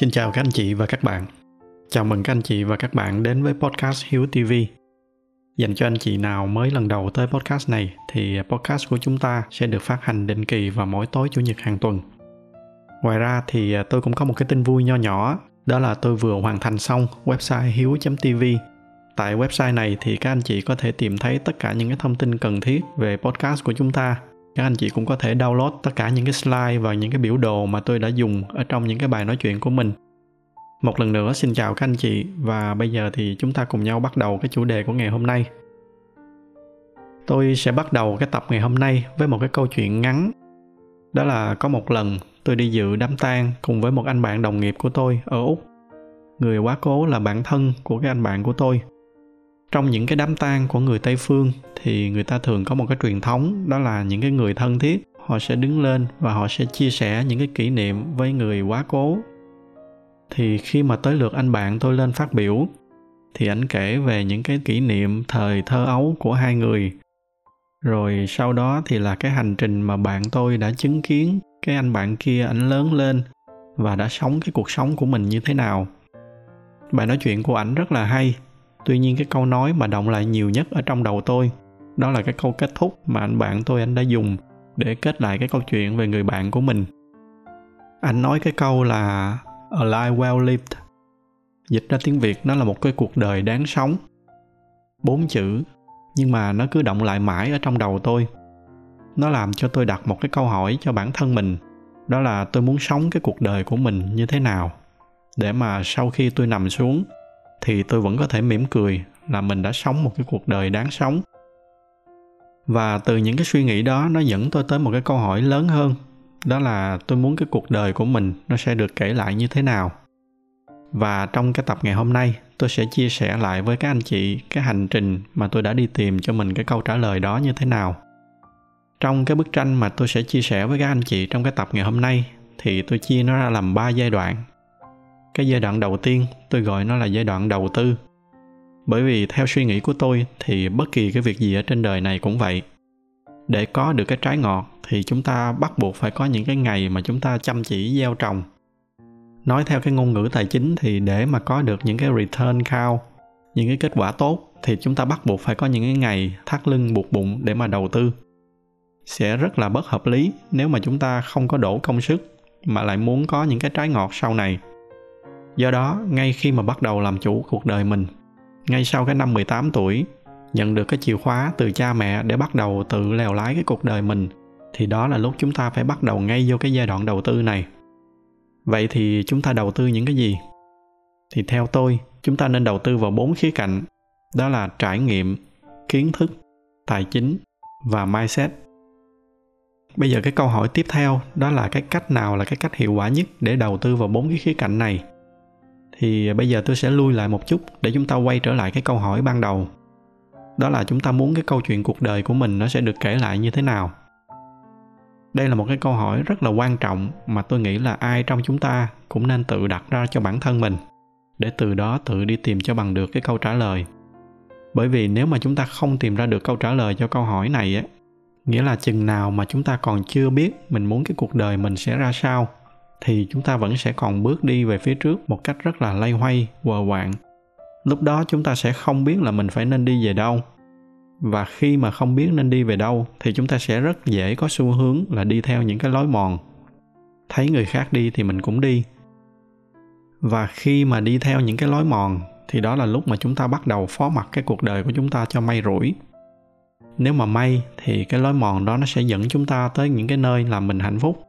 Xin chào các anh chị và các bạn. Chào mừng các anh chị và các bạn đến với podcast Hiếu TV. Dành cho anh chị nào mới lần đầu tới podcast này thì podcast của chúng ta sẽ được phát hành định kỳ vào mỗi tối chủ nhật hàng tuần. Ngoài ra thì tôi cũng có một cái tin vui nho nhỏ, đó là tôi vừa hoàn thành xong website hiếu.tv. Tại website này thì các anh chị có thể tìm thấy tất cả những cái thông tin cần thiết về podcast của chúng ta các anh chị cũng có thể download tất cả những cái slide và những cái biểu đồ mà tôi đã dùng ở trong những cái bài nói chuyện của mình. Một lần nữa, xin chào các anh chị và bây giờ thì chúng ta cùng nhau bắt đầu cái chủ đề của ngày hôm nay. Tôi sẽ bắt đầu cái tập ngày hôm nay với một cái câu chuyện ngắn. Đó là có một lần tôi đi dự đám tang cùng với một anh bạn đồng nghiệp của tôi ở úc. Người quá cố là bạn thân của cái anh bạn của tôi trong những cái đám tang của người tây phương thì người ta thường có một cái truyền thống, đó là những cái người thân thiết. Họ sẽ đứng lên và họ sẽ chia sẻ những cái kỷ niệm với người quá cố. Thì khi mà tới lượt anh bạn tôi lên phát biểu, thì anh kể về những cái kỷ niệm thời thơ ấu của hai người. Rồi sau đó thì là cái hành trình mà bạn tôi đã chứng kiến cái anh bạn kia ảnh lớn lên và đã sống cái cuộc sống của mình như thế nào. Bài nói chuyện của ảnh rất là hay tuy nhiên cái câu nói mà động lại nhiều nhất ở trong đầu tôi, đó là cái câu kết thúc mà anh bạn tôi anh đã dùng để kết lại cái câu chuyện về người bạn của mình. Anh nói cái câu là, a life well lived. Dịch ra tiếng việt, nó là một cái cuộc đời đáng sống. Bốn chữ, nhưng mà nó cứ động lại mãi ở trong đầu tôi. Nó làm cho tôi đặt một cái câu hỏi cho bản thân mình, đó là tôi muốn sống cái cuộc đời của mình như thế nào để mà sau khi tôi nằm xuống thì tôi vẫn có thể mỉm cười là mình đã sống một cái cuộc đời đáng sống. Và từ những cái suy nghĩ đó, nó dẫn tôi tới một cái câu hỏi lớn hơn, đó là tôi muốn cái cuộc đời của mình nó sẽ được kể lại như thế nào. Và trong cái tập ngày hôm nay, tôi sẽ chia sẻ lại với các anh chị cái hành trình mà tôi đã đi tìm cho mình cái câu trả lời đó như thế nào. Trong cái bức tranh mà tôi sẽ chia sẻ với các anh chị trong cái tập ngày hôm nay, thì tôi chia nó ra làm ba giai đoạn cái giai đoạn đầu tiên, tôi gọi nó là giai đoạn đầu tư. Bởi vì theo suy nghĩ của tôi thì bất kỳ cái việc gì ở trên đời này cũng vậy. Để có được cái trái ngọt thì chúng ta bắt buộc phải có những cái ngày mà chúng ta chăm chỉ gieo trồng. Nói theo cái ngôn ngữ tài chính thì để mà có được những cái return cao, những cái kết quả tốt thì chúng ta bắt buộc phải có những cái ngày thắt lưng buộc bụng để mà đầu tư. Sẽ rất là bất hợp lý nếu mà chúng ta không có đổ công sức mà lại muốn có những cái trái ngọt sau này. Do đó, ngay khi mà bắt đầu làm chủ cuộc đời mình, ngay sau cái năm 18 tuổi, nhận được cái chìa khóa từ cha mẹ để bắt đầu tự lèo lái cái cuộc đời mình, thì đó là lúc chúng ta phải bắt đầu ngay vô cái giai đoạn đầu tư này. Vậy thì chúng ta đầu tư những cái gì? Thì theo tôi, chúng ta nên đầu tư vào bốn khía cạnh, đó là trải nghiệm, kiến thức, tài chính và mindset. Bây giờ cái câu hỏi tiếp theo đó là cái cách nào là cái cách hiệu quả nhất để đầu tư vào bốn cái khía cạnh này thì bây giờ tôi sẽ lui lại một chút để chúng ta quay trở lại cái câu hỏi ban đầu. Đó là chúng ta muốn cái câu chuyện cuộc đời của mình nó sẽ được kể lại như thế nào? Đây là một cái câu hỏi rất là quan trọng mà tôi nghĩ là ai trong chúng ta cũng nên tự đặt ra cho bản thân mình để từ đó tự đi tìm cho bằng được cái câu trả lời. Bởi vì nếu mà chúng ta không tìm ra được câu trả lời cho câu hỏi này á, nghĩa là chừng nào mà chúng ta còn chưa biết mình muốn cái cuộc đời mình sẽ ra sao thì chúng ta vẫn sẽ còn bước đi về phía trước một cách rất là lay hoay, quờ quạng. Lúc đó chúng ta sẽ không biết là mình phải nên đi về đâu. Và khi mà không biết nên đi về đâu, thì chúng ta sẽ rất dễ có xu hướng là đi theo những cái lối mòn. Thấy người khác đi thì mình cũng đi. Và khi mà đi theo những cái lối mòn, thì đó là lúc mà chúng ta bắt đầu phó mặc cái cuộc đời của chúng ta cho may rủi. Nếu mà may, thì cái lối mòn đó nó sẽ dẫn chúng ta tới những cái nơi làm mình hạnh phúc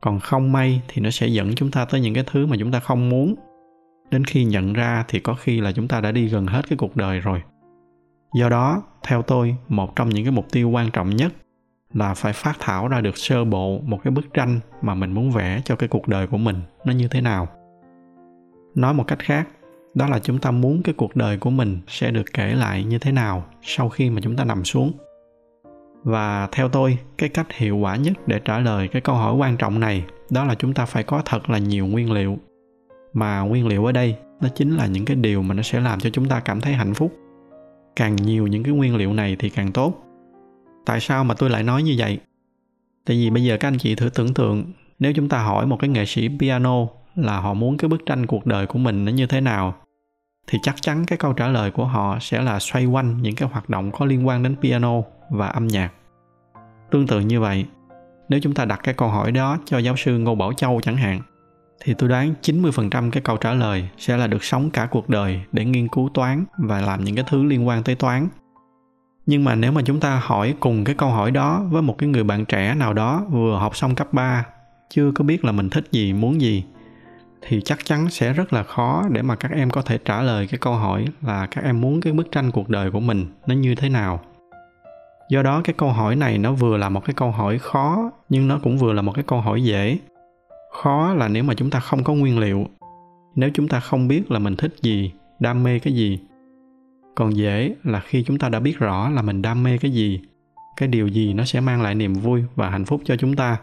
còn không may thì nó sẽ dẫn chúng ta tới những cái thứ mà chúng ta không muốn. Đến khi nhận ra thì có khi là chúng ta đã đi gần hết cái cuộc đời rồi. Do đó, theo tôi, một trong những cái mục tiêu quan trọng nhất là phải phát thảo ra được sơ bộ một cái bức tranh mà mình muốn vẽ cho cái cuộc đời của mình nó như thế nào. Nói một cách khác, đó là chúng ta muốn cái cuộc đời của mình sẽ được kể lại như thế nào sau khi mà chúng ta nằm xuống và theo tôi, cái cách hiệu quả nhất để trả lời cái câu hỏi quan trọng này, đó là chúng ta phải có thật là nhiều nguyên liệu. Mà nguyên liệu ở đây, nó chính là những cái điều mà nó sẽ làm cho chúng ta cảm thấy hạnh phúc. Càng nhiều những cái nguyên liệu này thì càng tốt. Tại sao mà tôi lại nói như vậy? Tại vì bây giờ các anh chị thử tưởng tượng, nếu chúng ta hỏi một cái nghệ sĩ piano là họ muốn cái bức tranh cuộc đời của mình nó như thế nào thì chắc chắn cái câu trả lời của họ sẽ là xoay quanh những cái hoạt động có liên quan đến piano và âm nhạc tương tự như vậy nếu chúng ta đặt cái câu hỏi đó cho giáo sư Ngô Bảo Châu chẳng hạn thì tôi đoán 90% cái câu trả lời sẽ là được sống cả cuộc đời để nghiên cứu toán và làm những cái thứ liên quan tới toán. Nhưng mà nếu mà chúng ta hỏi cùng cái câu hỏi đó với một cái người bạn trẻ nào đó vừa học xong cấp 3, chưa có biết là mình thích gì, muốn gì thì chắc chắn sẽ rất là khó để mà các em có thể trả lời cái câu hỏi là các em muốn cái bức tranh cuộc đời của mình nó như thế nào. Do đó cái câu hỏi này nó vừa là một cái câu hỏi khó, nhưng nó cũng vừa là một cái câu hỏi dễ. Khó là nếu mà chúng ta không có nguyên liệu. Nếu chúng ta không biết là mình thích gì, đam mê cái gì. Còn dễ là khi chúng ta đã biết rõ là mình đam mê cái gì, cái điều gì nó sẽ mang lại niềm vui và hạnh phúc cho chúng ta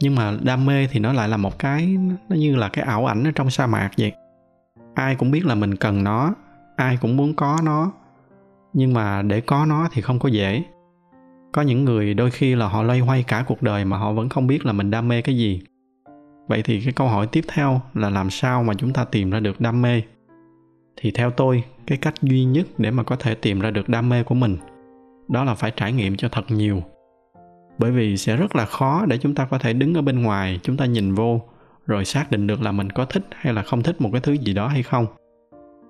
nhưng mà đam mê thì nó lại là một cái, nó như là cái ảo ảnh ở trong sa mạc vậy. Ai cũng biết là mình cần nó, ai cũng muốn có nó. Nhưng mà để có nó thì không có dễ. Có những người đôi khi là họ loay hoay cả cuộc đời mà họ vẫn không biết là mình đam mê cái gì. Vậy thì cái câu hỏi tiếp theo là làm sao mà chúng ta tìm ra được đam mê? Thì theo tôi, cái cách duy nhất để mà có thể tìm ra được đam mê của mình, đó là phải trải nghiệm cho thật nhiều bởi vì sẽ rất là khó để chúng ta có thể đứng ở bên ngoài, chúng ta nhìn vô, rồi xác định được là mình có thích hay là không thích một cái thứ gì đó hay không.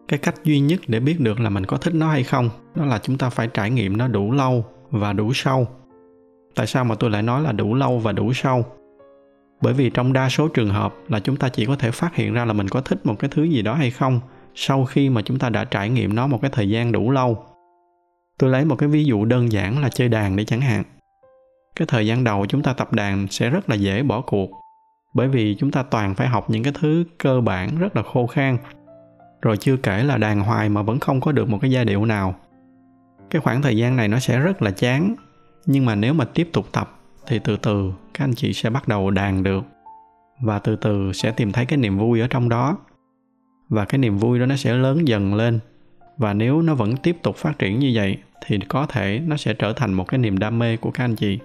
Cái cách duy nhất để biết được là mình có thích nó hay không, đó là chúng ta phải trải nghiệm nó đủ lâu và đủ sâu. Tại sao mà tôi lại nói là đủ lâu và đủ sâu? Bởi vì trong đa số trường hợp là chúng ta chỉ có thể phát hiện ra là mình có thích một cái thứ gì đó hay không sau khi mà chúng ta đã trải nghiệm nó một cái thời gian đủ lâu. Tôi lấy một cái ví dụ đơn giản là chơi đàn để chẳng hạn cái thời gian đầu chúng ta tập đàn sẽ rất là dễ bỏ cuộc, bởi vì chúng ta toàn phải học những cái thứ cơ bản rất là khô khan. Rồi chưa kể là đàn hoài mà vẫn không có được một cái giai điệu nào. Cái khoảng thời gian này nó sẽ rất là chán, nhưng mà nếu mà tiếp tục tập thì từ từ các anh chị sẽ bắt đầu đàn được và từ từ sẽ tìm thấy cái niềm vui ở trong đó. Và cái niềm vui đó nó sẽ lớn dần lên, và nếu nó vẫn tiếp tục phát triển như vậy thì có thể nó sẽ trở thành một cái niềm đam mê của các anh chị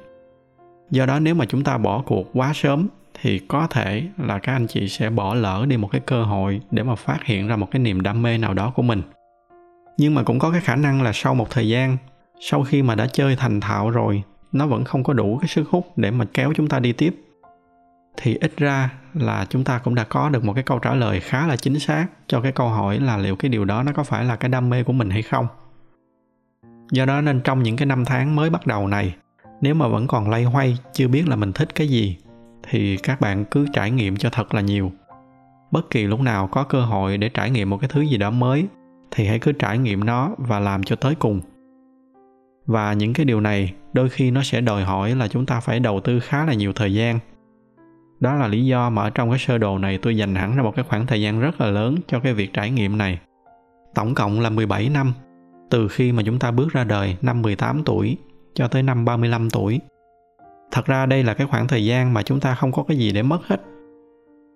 do đó nếu mà chúng ta bỏ cuộc quá sớm thì có thể là các anh chị sẽ bỏ lỡ đi một cái cơ hội để mà phát hiện ra một cái niềm đam mê nào đó của mình. Nhưng mà cũng có cái khả năng là sau một thời gian, sau khi mà đã chơi thành thạo rồi, nó vẫn không có đủ cái sức hút để mà kéo chúng ta đi tiếp. Thì ít ra là chúng ta cũng đã có được một cái câu trả lời khá là chính xác cho cái câu hỏi là liệu cái điều đó nó có phải là cái đam mê của mình hay không. Do đó nên trong những cái năm tháng mới bắt đầu này nếu mà vẫn còn lay hoay chưa biết là mình thích cái gì thì các bạn cứ trải nghiệm cho thật là nhiều. Bất kỳ lúc nào có cơ hội để trải nghiệm một cái thứ gì đó mới thì hãy cứ trải nghiệm nó và làm cho tới cùng. Và những cái điều này đôi khi nó sẽ đòi hỏi là chúng ta phải đầu tư khá là nhiều thời gian. Đó là lý do mà ở trong cái sơ đồ này tôi dành hẳn ra một cái khoảng thời gian rất là lớn cho cái việc trải nghiệm này. Tổng cộng là 17 năm, từ khi mà chúng ta bước ra đời năm 18 tuổi cho tới năm 35 tuổi. Thật ra đây là cái khoảng thời gian mà chúng ta không có cái gì để mất hết.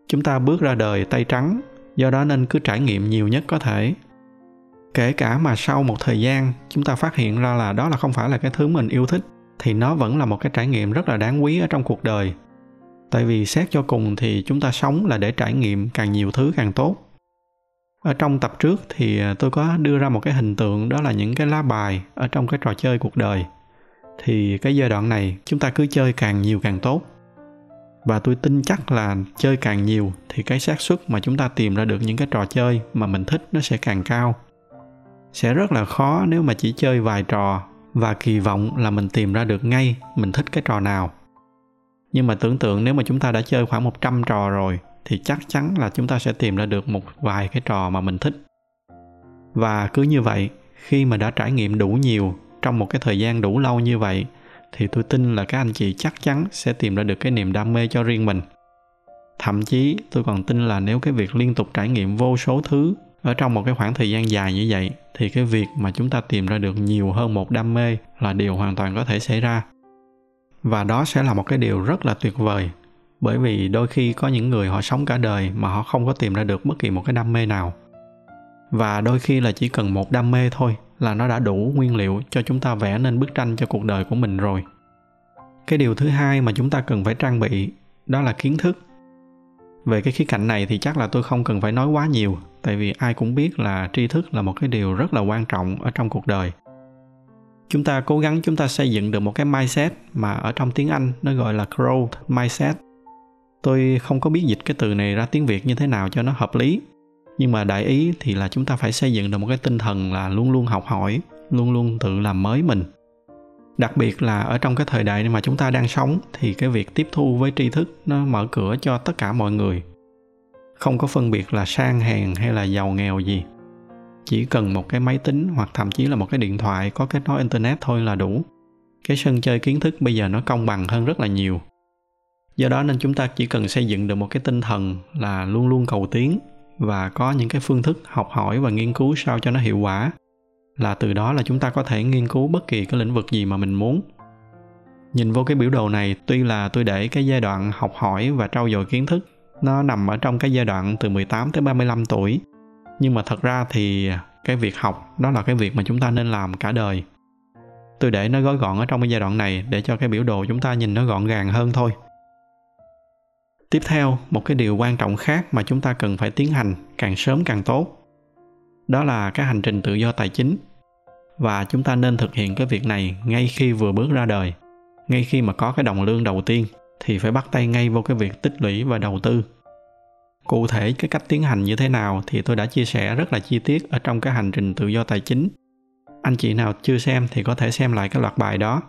Chúng ta bước ra đời tay trắng, do đó nên cứ trải nghiệm nhiều nhất có thể. Kể cả mà sau một thời gian chúng ta phát hiện ra là đó là không phải là cái thứ mình yêu thích thì nó vẫn là một cái trải nghiệm rất là đáng quý ở trong cuộc đời tại vì xét cho cùng thì chúng ta sống là để trải nghiệm càng nhiều thứ càng tốt ở trong tập trước thì tôi có đưa ra một cái hình tượng đó là những cái lá bài ở trong cái trò chơi cuộc đời thì cái giai đoạn này chúng ta cứ chơi càng nhiều càng tốt. Và tôi tin chắc là chơi càng nhiều thì cái xác suất mà chúng ta tìm ra được những cái trò chơi mà mình thích nó sẽ càng cao. Sẽ rất là khó nếu mà chỉ chơi vài trò và kỳ vọng là mình tìm ra được ngay mình thích cái trò nào. Nhưng mà tưởng tượng nếu mà chúng ta đã chơi khoảng 100 trò rồi thì chắc chắn là chúng ta sẽ tìm ra được một vài cái trò mà mình thích. Và cứ như vậy, khi mà đã trải nghiệm đủ nhiều trong một cái thời gian đủ lâu như vậy, thì tôi tin là các anh chị chắc chắn sẽ tìm ra được cái niềm đam mê cho riêng mình. Thậm chí, tôi còn tin là nếu cái việc liên tục trải nghiệm vô số thứ ở trong một cái khoảng thời gian dài như vậy, thì cái việc mà chúng ta tìm ra được nhiều hơn một đam mê là điều hoàn toàn có thể xảy ra và đó sẽ là một cái điều rất là tuyệt vời, bởi vì đôi khi có những người họ sống cả đời mà họ không có tìm ra được bất kỳ một cái đam mê nào và đôi khi là chỉ cần một đam mê thôi là nó đã đủ nguyên liệu cho chúng ta vẽ nên bức tranh cho cuộc đời của mình rồi. Cái điều thứ hai mà chúng ta cần phải trang bị đó là kiến thức. Về cái khía cạnh này thì chắc là tôi không cần phải nói quá nhiều, tại vì ai cũng biết là tri thức là một cái điều rất là quan trọng ở trong cuộc đời. Chúng ta cố gắng chúng ta xây dựng được một cái mindset mà ở trong tiếng anh nó gọi là growth mindset. Tôi không có biết dịch cái từ này ra tiếng việt như thế nào cho nó hợp lý nhưng mà đại ý thì là chúng ta phải xây dựng được một cái tinh thần là luôn luôn học hỏi, luôn luôn tự làm mới mình. Đặc biệt là ở trong cái thời đại mà chúng ta đang sống thì cái việc tiếp thu với tri thức nó mở cửa cho tất cả mọi người. Không có phân biệt là sang hèn hay là giàu nghèo gì. Chỉ cần một cái máy tính hoặc thậm chí là một cái điện thoại có kết nối internet thôi là đủ. Cái sân chơi kiến thức bây giờ nó công bằng hơn rất là nhiều. Do đó nên chúng ta chỉ cần xây dựng được một cái tinh thần là luôn luôn cầu tiến và có những cái phương thức học hỏi và nghiên cứu sao cho nó hiệu quả. Là từ đó là chúng ta có thể nghiên cứu bất kỳ cái lĩnh vực gì mà mình muốn. Nhìn vô cái biểu đồ này, tuy là tôi để cái giai đoạn học hỏi và trau dồi kiến thức, nó nằm ở trong cái giai đoạn từ 18 tới 35 tuổi. Nhưng mà thật ra thì cái việc học, đó là cái việc mà chúng ta nên làm cả đời. Tôi để nó gói gọn ở trong cái giai đoạn này để cho cái biểu đồ chúng ta nhìn nó gọn gàng hơn thôi tiếp theo, một cái điều quan trọng khác mà chúng ta cần phải tiến hành càng sớm càng tốt, đó là cái hành trình tự do tài chính. Và chúng ta nên thực hiện cái việc này ngay khi vừa bước ra đời. Ngay khi mà có cái đồng lương đầu tiên, thì phải bắt tay ngay vô cái việc tích lũy và đầu tư. Cụ thể cái cách tiến hành như thế nào thì tôi đã chia sẻ rất là chi tiết ở trong cái hành trình tự do tài chính. Anh chị nào chưa xem thì có thể xem lại cái loạt bài đó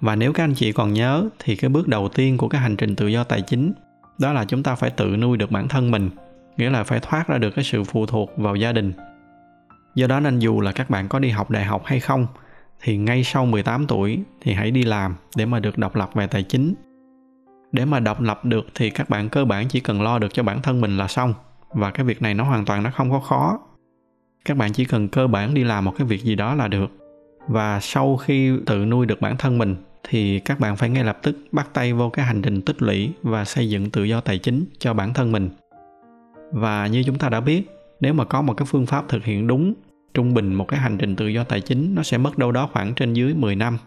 và nếu các anh chị còn nhớ, thì cái bước đầu tiên của cái hành trình tự do tài chính, đó là chúng ta phải tự nuôi được bản thân mình, nghĩa là phải thoát ra được cái sự phụ thuộc vào gia đình. Do đó nên dù là các bạn có đi học đại học hay không, thì ngay sau 18 tuổi thì hãy đi làm để mà được độc lập về tài chính. Để mà độc lập được thì các bạn cơ bản chỉ cần lo được cho bản thân mình là xong, và cái việc này nó hoàn toàn nó không có khó. Các bạn chỉ cần cơ bản đi làm một cái việc gì đó là được. Và sau khi tự nuôi được bản thân mình thì các bạn phải ngay lập tức bắt tay vô cái hành trình tích lũy và xây dựng tự do tài chính cho bản thân mình và như chúng ta đã biết nếu mà có một cái phương pháp thực hiện đúng trung bình một cái hành trình tự do tài chính nó sẽ mất đâu đó khoảng trên dưới 10 năm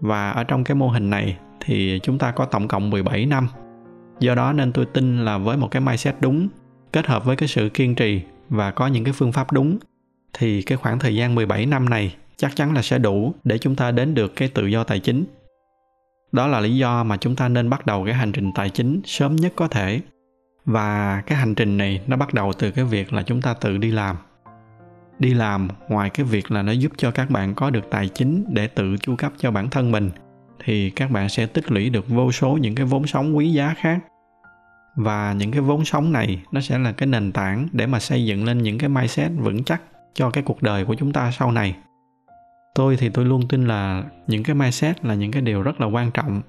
và ở trong cái mô hình này thì chúng ta có tổng cộng 17 năm. Do đó nên tôi tin là với một cái mindset đúng, kết hợp với cái sự kiên trì và có những cái phương pháp đúng thì cái khoảng thời gian 17 năm này chắc chắn là sẽ đủ để chúng ta đến được cái tự do tài chính. Đó là lý do mà chúng ta nên bắt đầu cái hành trình tài chính sớm nhất có thể. Và cái hành trình này nó bắt đầu từ cái việc là chúng ta tự đi làm. Đi làm ngoài cái việc là nó giúp cho các bạn có được tài chính để tự chu cấp cho bản thân mình, thì các bạn sẽ tích lũy được vô số những cái vốn sống quý giá khác và những cái vốn sống này nó sẽ là cái nền tảng để mà xây dựng lên những cái mindset vững chắc cho cái cuộc đời của chúng ta sau này tôi thì tôi luôn tin là những cái mindset là những cái điều rất là quan trọng.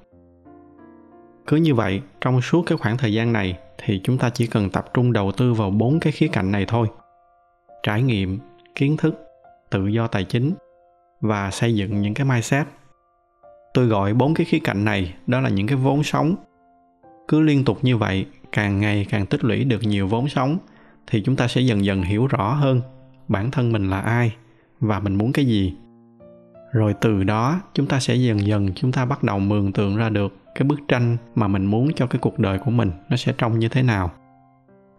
Cứ như vậy, trong suốt cái khoảng thời gian này thì chúng ta chỉ cần tập trung đầu tư vào bốn cái khía cạnh này thôi. Trải nghiệm, kiến thức, tự do tài chính và xây dựng những cái mindset. Tôi gọi bốn cái khía cạnh này đó là những cái vốn sống. Cứ liên tục như vậy, càng ngày càng tích lũy được nhiều vốn sống, thì chúng ta sẽ dần dần hiểu rõ hơn bản thân mình là ai và mình muốn cái gì rồi từ đó, chúng ta sẽ dần dần chúng ta bắt đầu mường tượng ra được cái bức tranh mà mình muốn cho cái cuộc đời của mình nó sẽ trông như thế nào.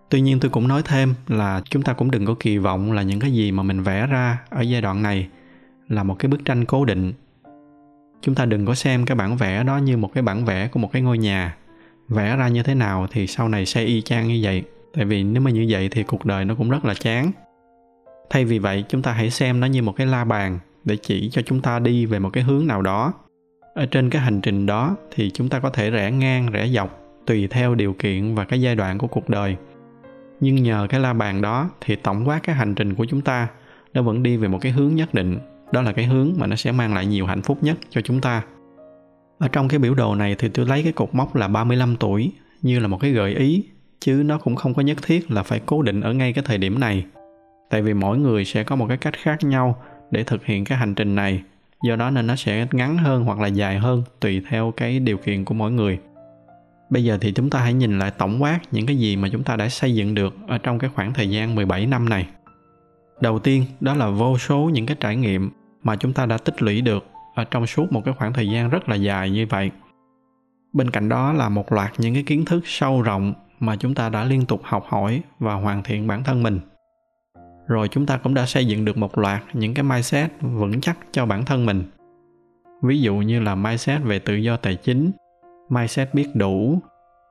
Tuy nhiên tôi cũng nói thêm là chúng ta cũng đừng có kỳ vọng là những cái gì mà mình vẽ ra ở giai đoạn này là một cái bức tranh cố định. Chúng ta đừng có xem cái bản vẽ đó như một cái bản vẽ của một cái ngôi nhà. Vẽ ra như thế nào thì sau này xây y chang như vậy. Tại vì nếu mà như vậy thì cuộc đời nó cũng rất là chán. Thay vì vậy, chúng ta hãy xem nó như một cái la bàn để chỉ cho chúng ta đi về một cái hướng nào đó. Ở trên cái hành trình đó thì chúng ta có thể rẽ ngang, rẽ dọc, tùy theo điều kiện và cái giai đoạn của cuộc đời. Nhưng nhờ cái la bàn đó thì tổng quát cái hành trình của chúng ta nó vẫn đi về một cái hướng nhất định. Đó là cái hướng mà nó sẽ mang lại nhiều hạnh phúc nhất cho chúng ta. Ở trong cái biểu đồ này thì tôi lấy cái cột mốc là 35 tuổi như là một cái gợi ý, chứ nó cũng không có nhất thiết là phải cố định ở ngay cái thời điểm này. Tại vì mỗi người sẽ có một cái cách khác nhau để thực hiện cái hành trình này. Do đó nên nó sẽ ngắn hơn hoặc là dài hơn tùy theo cái điều kiện của mỗi người. Bây giờ thì chúng ta hãy nhìn lại tổng quát những cái gì mà chúng ta đã xây dựng được ở trong cái khoảng thời gian 17 năm này. Đầu tiên, đó là vô số những cái trải nghiệm mà chúng ta đã tích lũy được ở trong suốt một cái khoảng thời gian rất là dài như vậy. Bên cạnh đó là một loạt những cái kiến thức sâu rộng mà chúng ta đã liên tục học hỏi và hoàn thiện bản thân mình rồi chúng ta cũng đã xây dựng được một loạt những cái mindset vững chắc cho bản thân mình. Ví dụ như là mindset về tự do tài chính, mindset biết đủ,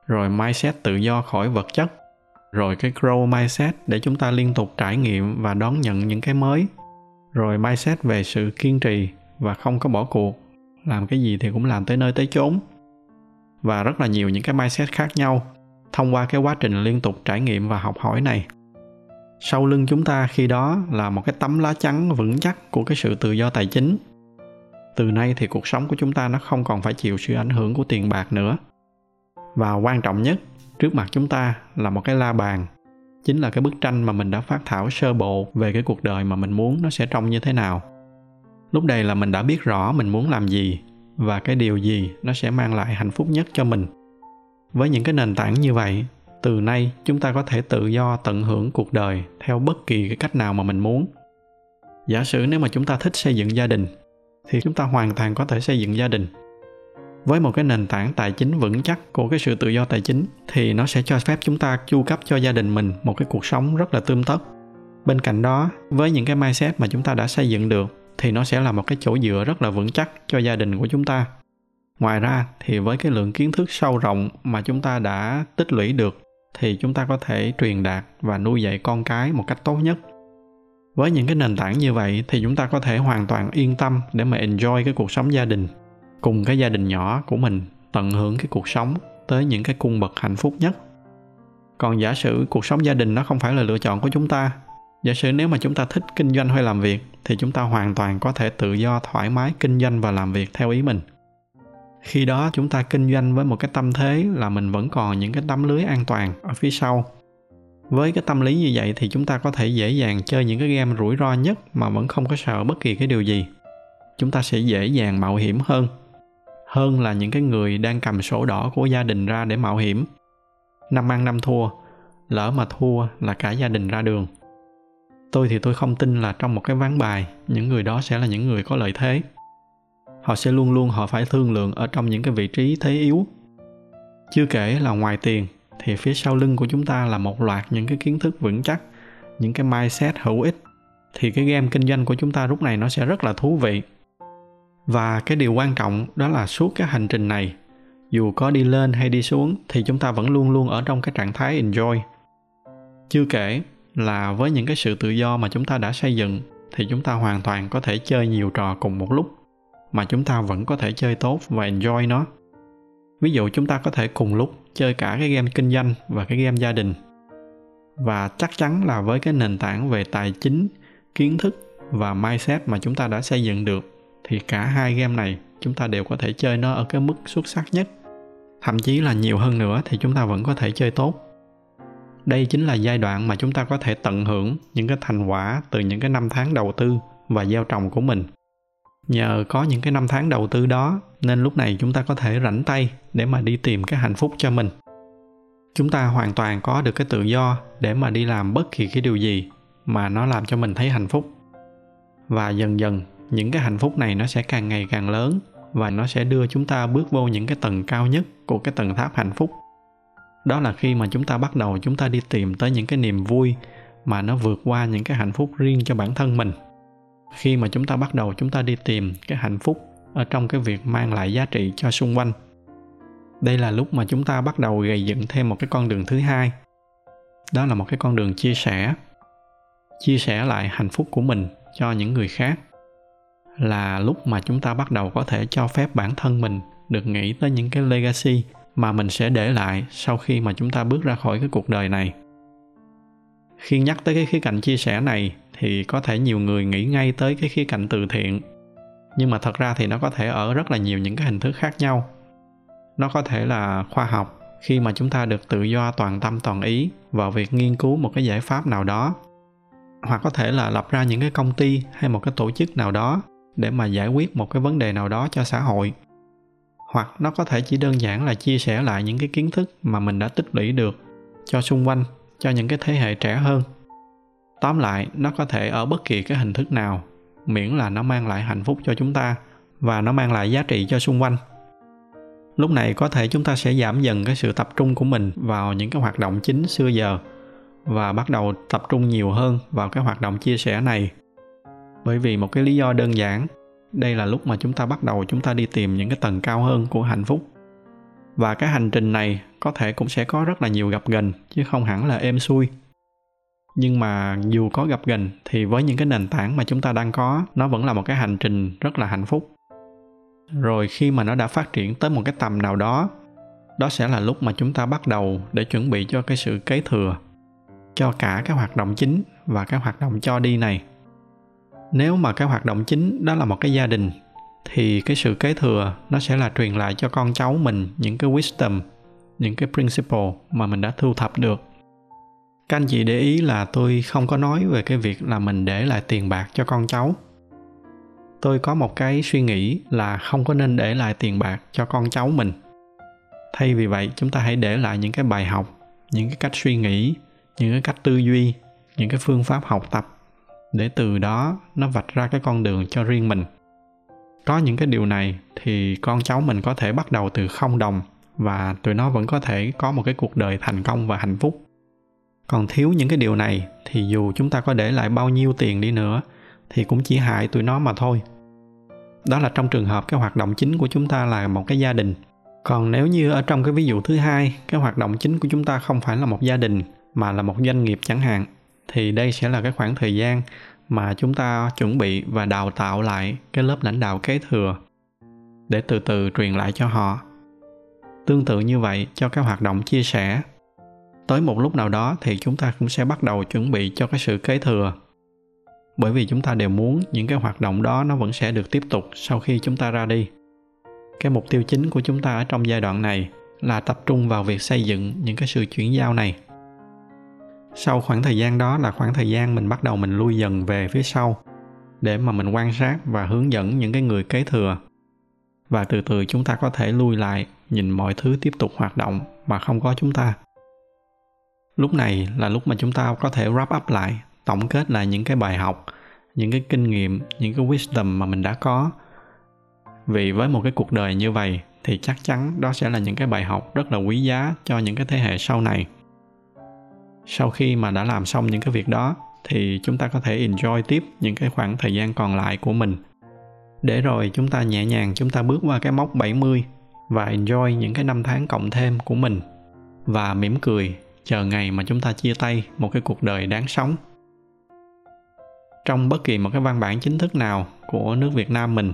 rồi mindset tự do khỏi vật chất, rồi cái grow mindset để chúng ta liên tục trải nghiệm và đón nhận những cái mới, rồi mindset về sự kiên trì và không có bỏ cuộc, làm cái gì thì cũng làm tới nơi tới chốn. Và rất là nhiều những cái mindset khác nhau thông qua cái quá trình liên tục trải nghiệm và học hỏi này sau lưng chúng ta khi đó là một cái tấm lá chắn vững chắc của cái sự tự do tài chính. Từ nay thì cuộc sống của chúng ta nó không còn phải chịu sự ảnh hưởng của tiền bạc nữa. Và quan trọng nhất, trước mặt chúng ta là một cái la bàn, chính là cái bức tranh mà mình đã phát thảo sơ bộ về cái cuộc đời mà mình muốn nó sẽ trông như thế nào. Lúc đây là mình đã biết rõ mình muốn làm gì và cái điều gì nó sẽ mang lại hạnh phúc nhất cho mình. Với những cái nền tảng như vậy từ nay chúng ta có thể tự do tận hưởng cuộc đời theo bất kỳ cái cách nào mà mình muốn. Giả sử nếu mà chúng ta thích xây dựng gia đình, thì chúng ta hoàn toàn có thể xây dựng gia đình. Với một cái nền tảng tài chính vững chắc của cái sự tự do tài chính, thì nó sẽ cho phép chúng ta chu cấp cho gia đình mình một cái cuộc sống rất là tươm tất. Bên cạnh đó, với những cái mindset mà chúng ta đã xây dựng được, thì nó sẽ là một cái chỗ dựa rất là vững chắc cho gia đình của chúng ta. Ngoài ra, thì với cái lượng kiến thức sâu rộng mà chúng ta đã tích lũy được thì chúng ta có thể truyền đạt và nuôi dạy con cái một cách tốt nhất. Với những cái nền tảng như vậy thì chúng ta có thể hoàn toàn yên tâm để mà enjoy cái cuộc sống gia đình, cùng cái gia đình nhỏ của mình tận hưởng cái cuộc sống tới những cái cung bậc hạnh phúc nhất. Còn giả sử cuộc sống gia đình nó không phải là lựa chọn của chúng ta, giả sử nếu mà chúng ta thích kinh doanh hay làm việc thì chúng ta hoàn toàn có thể tự do thoải mái kinh doanh và làm việc theo ý mình khi đó chúng ta kinh doanh với một cái tâm thế là mình vẫn còn những cái tấm lưới an toàn ở phía sau. Với cái tâm lý như vậy thì chúng ta có thể dễ dàng chơi những cái game rủi ro nhất mà vẫn không có sợ bất kỳ cái điều gì. Chúng ta sẽ dễ dàng mạo hiểm hơn hơn là những cái người đang cầm sổ đỏ của gia đình ra để mạo hiểm. Năm ăn năm thua, lỡ mà thua là cả gia đình ra đường. Tôi thì tôi không tin là trong một cái ván bài, những người đó sẽ là những người có lợi thế họ sẽ luôn luôn họ phải thương lượng ở trong những cái vị trí thế yếu. Chưa kể là ngoài tiền, thì phía sau lưng của chúng ta là một loạt những cái kiến thức vững chắc, những cái mindset hữu ích, thì cái game kinh doanh của chúng ta lúc này nó sẽ rất là thú vị. Và cái điều quan trọng đó là suốt cái hành trình này, dù có đi lên hay đi xuống, thì chúng ta vẫn luôn luôn ở trong cái trạng thái enjoy. Chưa kể là với những cái sự tự do mà chúng ta đã xây dựng, thì chúng ta hoàn toàn có thể chơi nhiều trò cùng một lúc mà chúng ta vẫn có thể chơi tốt và enjoy nó. Ví dụ chúng ta có thể cùng lúc chơi cả cái game kinh doanh và cái game gia đình. Và chắc chắn là với cái nền tảng về tài chính, kiến thức và mindset mà chúng ta đã xây dựng được, thì cả hai game này chúng ta đều có thể chơi nó ở cái mức xuất sắc nhất. Thậm chí là nhiều hơn nữa thì chúng ta vẫn có thể chơi tốt. Đây chính là giai đoạn mà chúng ta có thể tận hưởng những cái thành quả từ những cái năm tháng đầu tư và gieo trồng của mình nhờ có những cái năm tháng đầu tư đó, nên lúc này chúng ta có thể rảnh tay để mà đi tìm cái hạnh phúc cho mình. Chúng ta hoàn toàn có được cái tự do để mà đi làm bất kỳ cái điều gì mà nó làm cho mình thấy hạnh phúc. Và dần dần, những cái hạnh phúc này nó sẽ càng ngày càng lớn và nó sẽ đưa chúng ta bước vô những cái tầng cao nhất của cái tầng tháp hạnh phúc. Đó là khi mà chúng ta bắt đầu chúng ta đi tìm tới những cái niềm vui mà nó vượt qua những cái hạnh phúc riêng cho bản thân mình khi mà chúng ta bắt đầu chúng ta đi tìm cái hạnh phúc ở trong cái việc mang lại giá trị cho xung quanh. Đây là lúc mà chúng ta bắt đầu gây dựng thêm một cái con đường thứ hai. Đó là một cái con đường chia sẻ. Chia sẻ lại hạnh phúc của mình cho những người khác. Là lúc mà chúng ta bắt đầu có thể cho phép bản thân mình được nghĩ tới những cái legacy mà mình sẽ để lại sau khi mà chúng ta bước ra khỏi cái cuộc đời này khi nhắc tới cái khía cạnh chia sẻ này, thì có thể nhiều người nghĩ ngay tới cái khía cạnh từ thiện. Nhưng mà thật ra thì nó có thể ở rất là nhiều những cái hình thức khác nhau. Nó có thể là khoa học, khi mà chúng ta được tự do toàn tâm toàn ý vào việc nghiên cứu một cái giải pháp nào đó, hoặc có thể là lập ra những cái công ty hay một cái tổ chức nào đó để mà giải quyết một cái vấn đề nào đó cho xã hội. Hoặc nó có thể chỉ đơn giản là chia sẻ lại những cái kiến thức mà mình đã tích lũy được cho xung quanh cho những cái thế hệ trẻ hơn. Tóm lại, nó có thể ở bất kỳ cái hình thức nào, miễn là nó mang lại hạnh phúc cho chúng ta và nó mang lại giá trị cho xung quanh. Lúc này có thể chúng ta sẽ giảm dần cái sự tập trung của mình vào những cái hoạt động chính xưa giờ và bắt đầu tập trung nhiều hơn vào cái hoạt động chia sẻ này. Bởi vì một cái lý do đơn giản, đây là lúc mà chúng ta bắt đầu chúng ta đi tìm những cái tầng cao hơn của hạnh phúc và cái hành trình này có thể cũng sẽ có rất là nhiều gặp gần, chứ không hẳn là êm xuôi. Nhưng mà dù có gặp gần, thì với những cái nền tảng mà chúng ta đang có, nó vẫn là một cái hành trình rất là hạnh phúc. Rồi khi mà nó đã phát triển tới một cái tầm nào đó đó sẽ là lúc mà chúng ta bắt đầu để chuẩn bị cho cái sự kế thừa, cho cả cái hoạt động chính và cái hoạt động cho đi này. Nếu mà cái hoạt động chính đó là một cái gia đình thì cái sự kế thừa nó sẽ là truyền lại cho con cháu mình những cái wisdom, những cái principle mà mình đã thu thập được. Các anh chị để ý là tôi không có nói về cái việc là mình để lại tiền bạc cho con cháu. Tôi có một cái suy nghĩ là không có nên để lại tiền bạc cho con cháu mình. Thay vì vậy, chúng ta hãy để lại những cái bài học, những cái cách suy nghĩ, những cái cách tư duy, những cái phương pháp học tập để từ đó nó vạch ra cái con đường cho riêng mình có những cái điều này thì con cháu mình có thể bắt đầu từ không đồng và tụi nó vẫn có thể có một cái cuộc đời thành công và hạnh phúc. Còn thiếu những cái điều này thì dù chúng ta có để lại bao nhiêu tiền đi nữa thì cũng chỉ hại tụi nó mà thôi. Đó là trong trường hợp cái hoạt động chính của chúng ta là một cái gia đình. Còn nếu như ở trong cái ví dụ thứ hai, cái hoạt động chính của chúng ta không phải là một gia đình mà là một doanh nghiệp chẳng hạn, thì đây sẽ là cái khoảng thời gian mà chúng ta chuẩn bị và đào tạo lại cái lớp lãnh đạo kế thừa để từ từ truyền lại cho họ. Tương tự như vậy cho các hoạt động chia sẻ. Tới một lúc nào đó thì chúng ta cũng sẽ bắt đầu chuẩn bị cho cái sự kế thừa. Bởi vì chúng ta đều muốn những cái hoạt động đó nó vẫn sẽ được tiếp tục sau khi chúng ta ra đi. Cái mục tiêu chính của chúng ta ở trong giai đoạn này là tập trung vào việc xây dựng những cái sự chuyển giao này sau khoảng thời gian đó là khoảng thời gian mình bắt đầu mình lui dần về phía sau, để mà mình quan sát và hướng dẫn những cái người kế thừa. Và từ từ chúng ta có thể lui lại, nhìn mọi thứ tiếp tục hoạt động mà không có chúng ta. Lúc này là lúc mà chúng ta có thể wrap up lại, tổng kết lại những cái bài học, những cái kinh nghiệm, những cái wisdom mà mình đã có. Vì với một cái cuộc đời như vậy thì chắc chắn đó sẽ là những cái bài học rất là quý giá cho những cái thế hệ sau này sau khi mà đã làm xong những cái việc đó, thì chúng ta có thể enjoy tiếp những cái khoảng thời gian còn lại của mình. Để rồi chúng ta nhẹ nhàng, chúng ta bước qua cái mốc 70 và enjoy những cái năm tháng cộng thêm của mình. Và mỉm cười, chờ ngày mà chúng ta chia tay một cái cuộc đời đáng sống. Trong bất kỳ một cái văn bản chính thức nào của nước Việt Nam mình,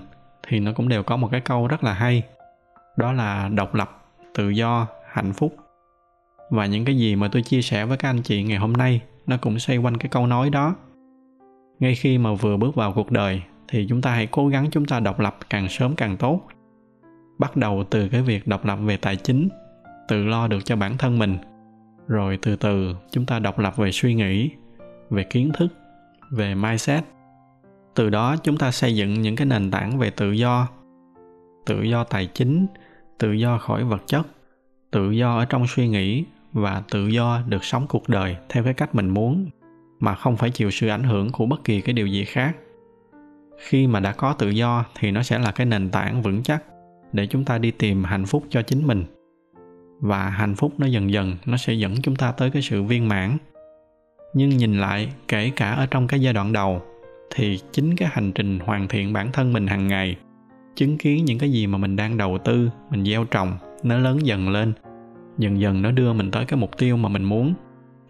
thì nó cũng đều có một cái câu rất là hay. Đó là độc lập, tự do, hạnh phúc và những cái gì mà tôi chia sẻ với các anh chị ngày hôm nay, nó cũng xoay quanh cái câu nói đó. Ngay khi mà vừa bước vào cuộc đời, thì chúng ta hãy cố gắng chúng ta độc lập càng sớm càng tốt. Bắt đầu từ cái việc độc lập về tài chính, tự lo được cho bản thân mình. Rồi từ từ chúng ta độc lập về suy nghĩ, về kiến thức, về mindset. Từ đó chúng ta xây dựng những cái nền tảng về tự do. Tự do tài chính, tự do khỏi vật chất, tự do ở trong suy nghĩ và tự do được sống cuộc đời theo cái cách mình muốn, mà không phải chịu sự ảnh hưởng của bất kỳ cái điều gì khác. Khi mà đã có tự do thì nó sẽ là cái nền tảng vững chắc để chúng ta đi tìm hạnh phúc cho chính mình. Và hạnh phúc nó dần dần nó sẽ dẫn chúng ta tới cái sự viên mãn. Nhưng nhìn lại, kể cả ở trong cái giai đoạn đầu, thì chính cái hành trình hoàn thiện bản thân mình hàng ngày, chứng kiến những cái gì mà mình đang đầu tư, mình gieo trồng, nó lớn dần lên dần dần nó đưa mình tới cái mục tiêu mà mình muốn,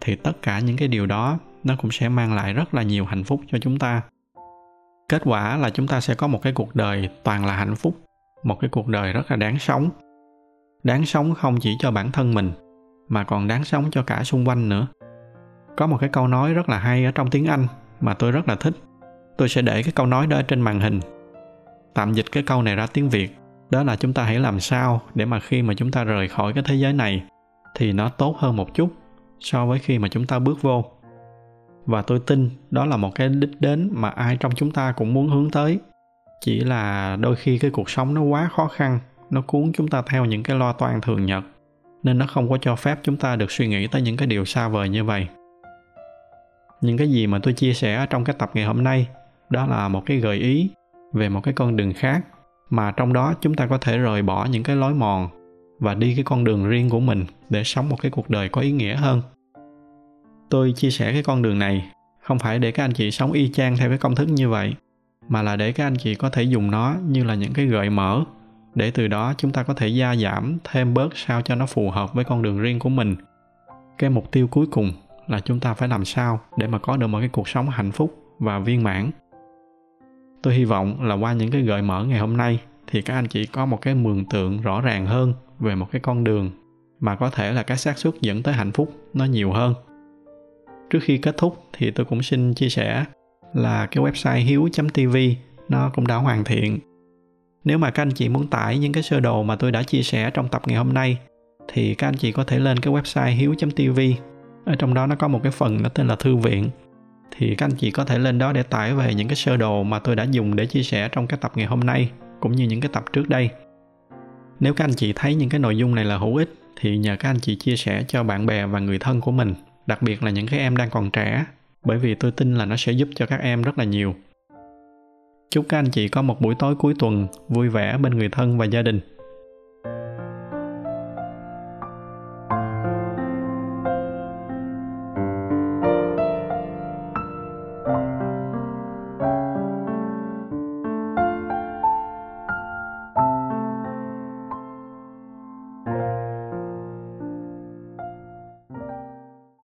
thì tất cả những cái điều đó nó cũng sẽ mang lại rất là nhiều hạnh phúc cho chúng ta. Kết quả là chúng ta sẽ có một cái cuộc đời toàn là hạnh phúc, một cái cuộc đời rất là đáng sống. Đáng sống không chỉ cho bản thân mình, mà còn đáng sống cho cả xung quanh nữa. Có một cái câu nói rất là hay ở trong tiếng anh mà tôi rất là thích. Tôi sẽ để cái câu nói đó trên màn hình. Tạm dịch cái câu này ra tiếng việt đó là chúng ta hãy làm sao để mà khi mà chúng ta rời khỏi cái thế giới này thì nó tốt hơn một chút so với khi mà chúng ta bước vô. Và tôi tin đó là một cái đích đến mà ai trong chúng ta cũng muốn hướng tới. Chỉ là đôi khi cái cuộc sống nó quá khó khăn, nó cuốn chúng ta theo những cái lo toan thường nhật, nên nó không có cho phép chúng ta được suy nghĩ tới những cái điều xa vời như vậy. Những cái gì mà tôi chia sẻ trong cái tập ngày hôm nay, đó là một cái gợi ý về một cái con đường khác mà trong đó chúng ta có thể rời bỏ những cái lối mòn và đi cái con đường riêng của mình để sống một cái cuộc đời có ý nghĩa hơn. Tôi chia sẻ cái con đường này không phải để các anh chị sống y chang theo cái công thức như vậy, mà là để các anh chị có thể dùng nó như là những cái gợi mở, để từ đó chúng ta có thể gia giảm thêm bớt sao cho nó phù hợp với con đường riêng của mình. Cái mục tiêu cuối cùng là chúng ta phải làm sao để mà có được một cái cuộc sống hạnh phúc và viên mãn tôi hy vọng là qua những cái gợi mở ngày hôm nay, thì các anh chị có một cái mường tượng rõ ràng hơn về một cái con đường mà có thể là cái xác suất dẫn tới hạnh phúc nó nhiều hơn. Trước khi kết thúc thì tôi cũng xin chia sẻ là cái website hiếu.tv nó cũng đã hoàn thiện. Nếu mà các anh chị muốn tải những cái sơ đồ mà tôi đã chia sẻ trong tập ngày hôm nay, thì các anh chị có thể lên cái website hiếu.tv ở trong đó nó có một cái phần nó tên là thư viện thì các anh chị có thể lên đó để tải về những cái sơ đồ mà tôi đã dùng để chia sẻ trong cái tập ngày hôm nay, cũng như những cái tập trước đây. Nếu các anh chị thấy những cái nội dung này là hữu ích, thì nhờ các anh chị chia sẻ cho bạn bè và người thân của mình, đặc biệt là những cái em đang còn trẻ, bởi vì tôi tin là nó sẽ giúp cho các em rất là nhiều. Chúc các anh chị có một buổi tối cuối tuần vui vẻ bên người thân và gia đình.